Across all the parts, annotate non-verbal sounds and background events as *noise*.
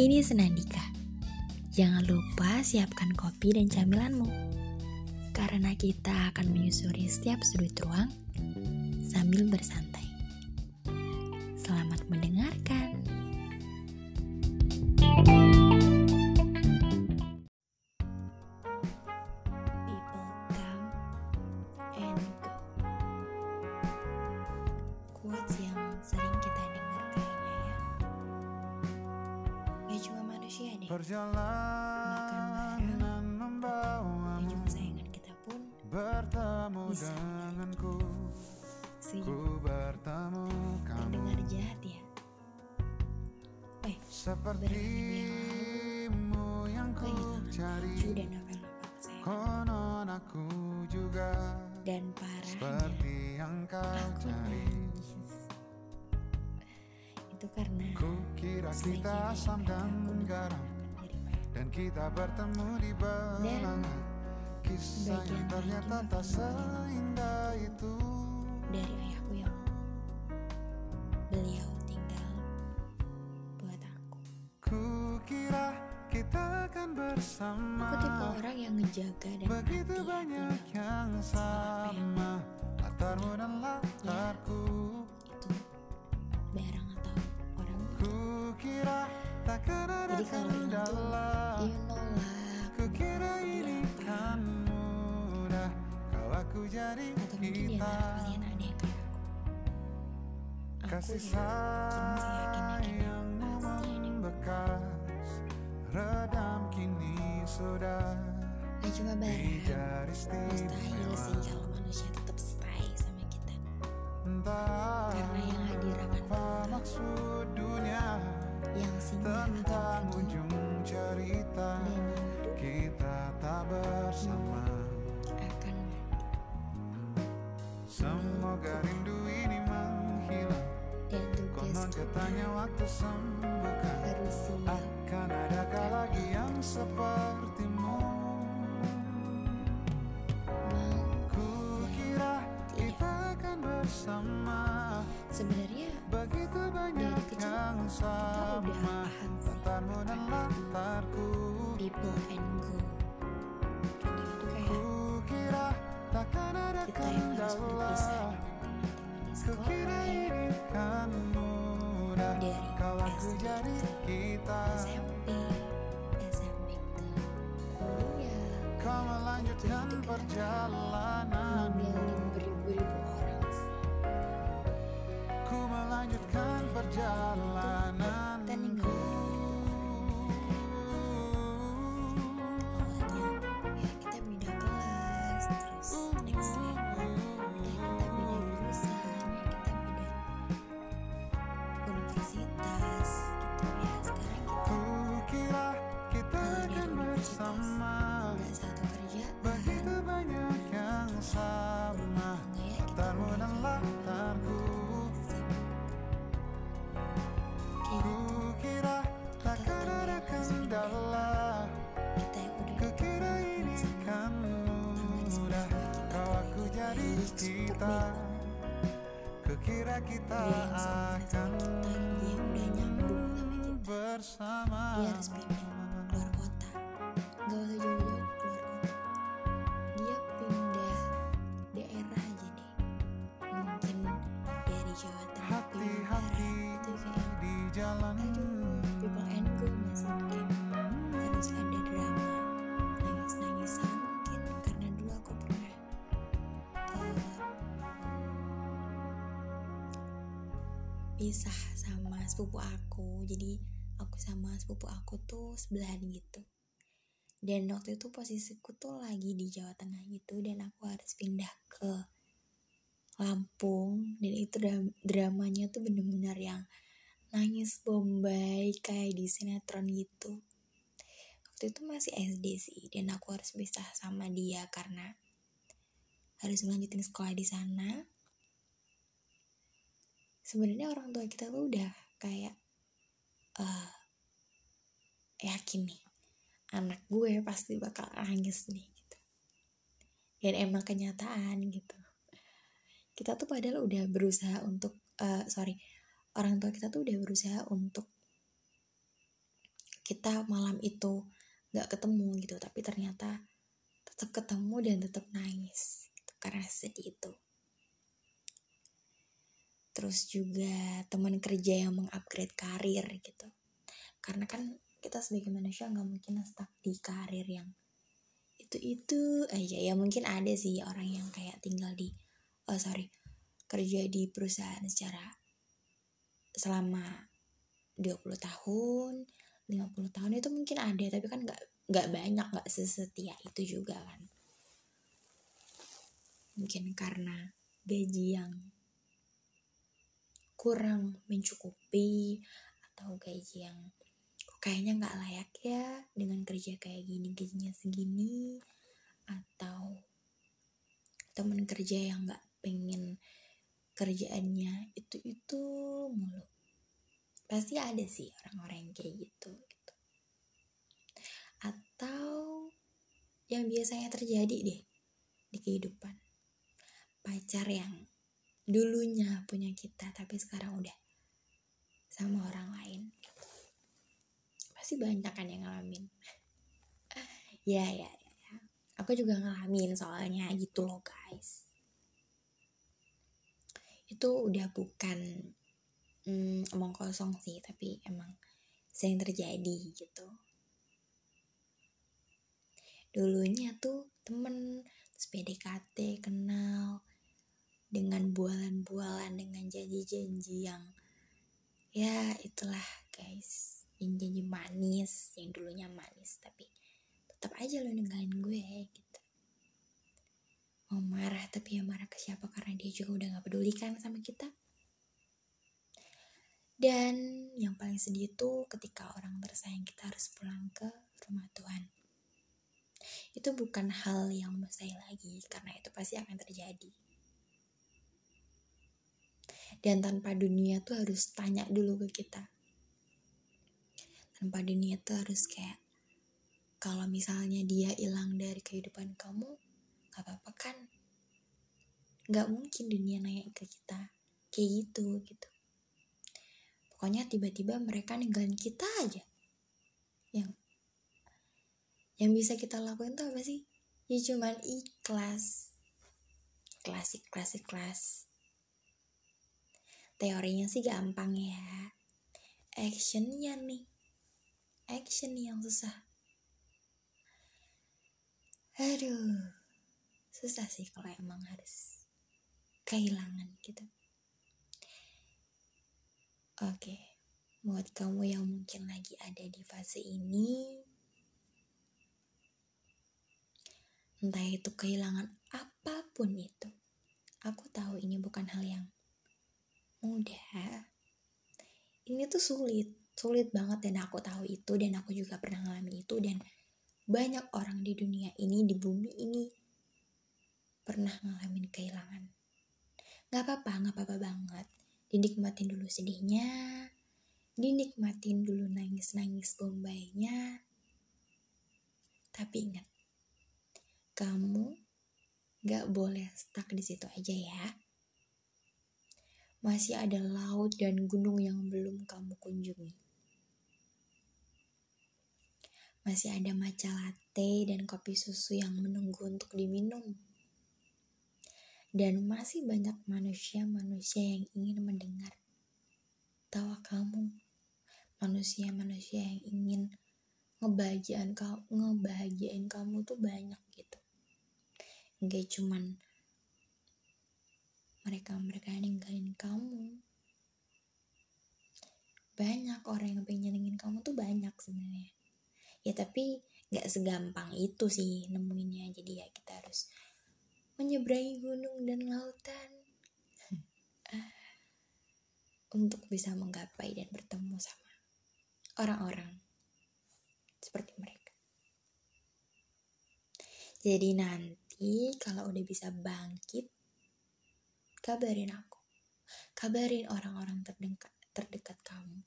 Ini Senandika. Jangan lupa siapkan kopi dan camilanmu. Karena kita akan menyusuri setiap sudut ruang sambil bersantai. Selamat mendengarkan. Perjalanan membawamu kita pun bertemu denganku. Ku bertemu kamu Pendengar jahat ya. Eh, Sepertimu yang ku kehilangan cari. Konon aku juga Dan parahnya, Seperti yang kau cari. *laughs* Itu karena Ku kira kita asam dan garam. Dan kita bertemu di belakang Kisah yang ternyata tak seindah itu. Dari ayahku yang beliau tinggal buat aku. Ku kira kita akan bersama. Aku tipe orang yang ngejaga dan Begitu banyak yang sama. Latarmu dan latarku. itu Kasih sayangmu membekas Redam kini sudah gak cuma barang mustahil sih kalau manusia tetap stay sama kita. Entah Karena yang hadir akan maksud dunia? Yang singgah Tentang ujung cerita Kita tak bersama. Akan. Semoga rindu ini menghilang dan Konon katanya waktu sembuhkan harus siap. Akan adakah lagi yang sepertimu universitas gitu ya sekarang kita kira kita kalau beda akan universitas bersama nggak satu kerjaan Begitu banyak yang sama. Ya kita Latarmu udah dan latarku kayak Ku kira takkan ada kendala. Kita yang udah Kukira ini kan mudah Kau aku jadi kita Kukira kita akan dia harus pindah keluar kota. Nggak usah jauh-jauh keluar kota. Dia pindah daerah aja deh. Mungkin dari Jawa Tengah ke Hati-hati itu kayak di jalan. Aduh people and go nggak sih? Kayak harus ada drama. Nangis-nangisan mungkin karena dulu aku pernah eh, pisah sama sepupu aku. Jadi aku sama sepupu aku tuh sebelahan gitu. Dan waktu itu posisiku tuh lagi di Jawa Tengah gitu dan aku harus pindah ke Lampung. Dan itu dram- dramanya tuh bener-bener yang nangis bombay kayak di sinetron gitu. Waktu itu masih SD sih dan aku harus pisah sama dia karena harus melanjutin sekolah di sana. Sebenarnya orang tua kita tuh udah kayak eh yakin nih anak gue pasti bakal nangis nih gitu. Dan emang kenyataan gitu. Kita tuh padahal udah berusaha untuk eh sorry orang tua kita tuh udah berusaha untuk kita malam itu nggak ketemu gitu. Tapi ternyata tetap ketemu dan tetap nangis gitu, karena sedih itu terus juga teman kerja yang mengupgrade karir gitu. Karena kan kita sebagai manusia nggak mungkin stuck di karir yang itu itu aja. Ya mungkin ada sih orang yang kayak tinggal di oh sorry kerja di perusahaan secara selama 20 tahun 50 tahun itu mungkin ada tapi kan nggak nggak banyak nggak sesetia itu juga kan. Mungkin karena gaji yang kurang mencukupi atau gaji yang kayaknya nggak layak ya dengan kerja kayak gini gajinya segini atau temen kerja yang nggak pengen kerjaannya itu itu mulu. Pasti ada sih orang-orang yang kayak gitu gitu. Atau yang biasanya terjadi deh di kehidupan. Pacar yang dulunya punya kita tapi sekarang udah sama orang lain. Pasti banyak kan yang ngalamin. *laughs* Ya ya ya. Aku juga ngalamin soalnya gitu loh guys. Itu udah bukan hmm, omong kosong sih tapi emang sering terjadi gitu. Dulunya tuh temen terus PDKT kenal dengan bualan-bualan dengan janji-janji yang ya itulah guys yang janji manis yang dulunya manis tapi tetap aja lo ninggalin gue gitu mau marah tapi ya marah ke siapa karena dia juga udah gak peduli kan sama kita dan yang paling sedih itu ketika orang tersayang kita harus pulang ke rumah Tuhan. Itu bukan hal yang mustahil lagi, karena itu pasti akan terjadi. Dan tanpa dunia tuh harus tanya dulu ke kita. Tanpa dunia tuh harus kayak, kalau misalnya dia hilang dari kehidupan kamu, gak apa-apa kan? Gak mungkin dunia naik ke kita. Kayak gitu, gitu pokoknya tiba-tiba mereka ninggalin kita aja yang yang bisa kita lakuin tuh apa sih ya cuman ikhlas klasik klasik kelas teorinya sih gampang ya. Actionnya nih. Action yang susah. Aduh susah sih kalau emang harus kehilangan gitu. Oke, buat kamu yang mungkin lagi ada di fase ini, entah itu kehilangan apa pun itu, aku tahu ini bukan hal yang mudah. Ini tuh sulit, sulit banget dan aku tahu itu dan aku juga pernah ngalamin itu dan banyak orang di dunia ini, di bumi ini pernah ngalamin kehilangan. Gak apa-apa, gak apa-apa banget dinikmatin dulu sedihnya, dinikmatin dulu nangis-nangis bombaynya. Tapi ingat, kamu gak boleh stuck di situ aja ya. Masih ada laut dan gunung yang belum kamu kunjungi. Masih ada matcha latte dan kopi susu yang menunggu untuk diminum. Dan masih banyak manusia-manusia yang ingin mendengar. Tawa kamu manusia-manusia yang ingin ngebahagiain kamu ngebahagiain kamu tuh banyak gitu. Nggak cuman mereka mereka yang ninggalin kamu. Banyak orang yang pengen nyenengin kamu tuh banyak sebenarnya. Ya tapi nggak segampang itu sih nemuinnya. Jadi ya kita harus menyeberangi gunung dan lautan. Untuk bisa menggapai dan bertemu sama orang-orang seperti mereka. Jadi nanti kalau udah bisa bangkit, kabarin aku. Kabarin orang-orang terdekat, terdekat kamu.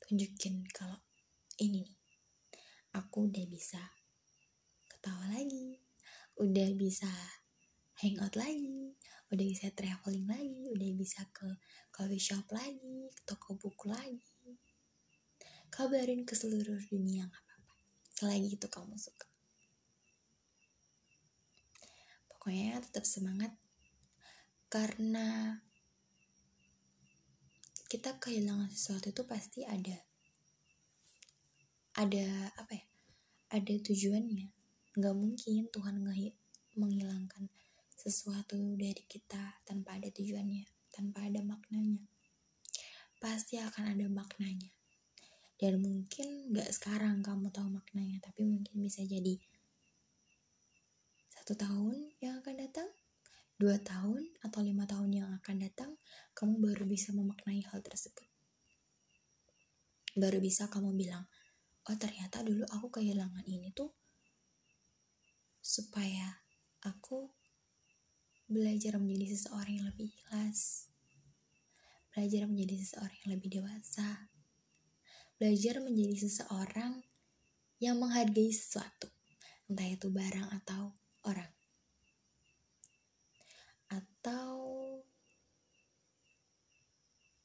Tunjukin kalau ini nih, aku udah bisa ketawa lagi, udah bisa hangout lagi, udah bisa traveling lagi, udah bisa ke coffee shop lagi, ke toko buku lagi. kabarin ke seluruh dunia nggak apa-apa selagi itu kamu suka pokoknya tetap semangat karena kita kehilangan sesuatu itu pasti ada. Ada apa ya ada tujuannya. Nggak mungkin Tuhan menghilangkan sesuatu dari kita tanpa ada tujuannya tanpa ada maknanya. Pasti akan ada maknanya. Dan mungkin nggak sekarang kamu tahu maknanya tapi mungkin bisa jadi satu tahun yang akan datang dua tahun atau lima tahun yang akan datang, kamu baru bisa memaknai hal tersebut. Baru bisa kamu bilang, oh ternyata dulu aku kehilangan ini tuh supaya aku belajar menjadi seseorang yang lebih ikhlas, belajar menjadi seseorang yang lebih dewasa, belajar menjadi seseorang yang menghargai sesuatu, entah itu barang atau orang atau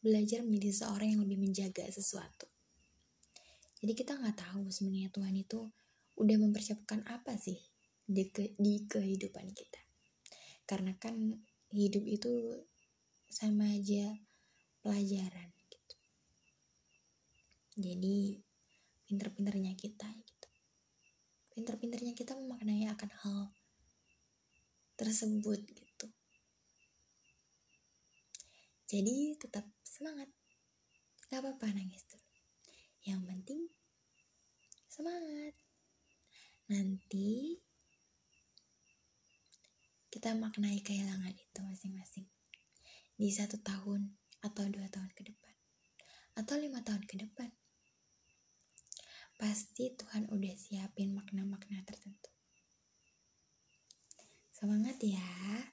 belajar menjadi seorang yang lebih menjaga sesuatu. Jadi kita nggak tahu sebenarnya Tuhan itu udah mempersiapkan apa sih di, ke, di kehidupan kita. Karena kan hidup itu sama aja pelajaran gitu. Jadi pinter-pinternya kita gitu. Pinter-pinternya kita memaknai akan hal tersebut gitu. Jadi tetap semangat. Gak apa-apa nangis dulu. Yang penting semangat. Nanti kita maknai kehilangan itu masing-masing. Di satu tahun atau dua tahun ke depan. Atau lima tahun ke depan. Pasti Tuhan udah siapin makna-makna tertentu. Semangat ya.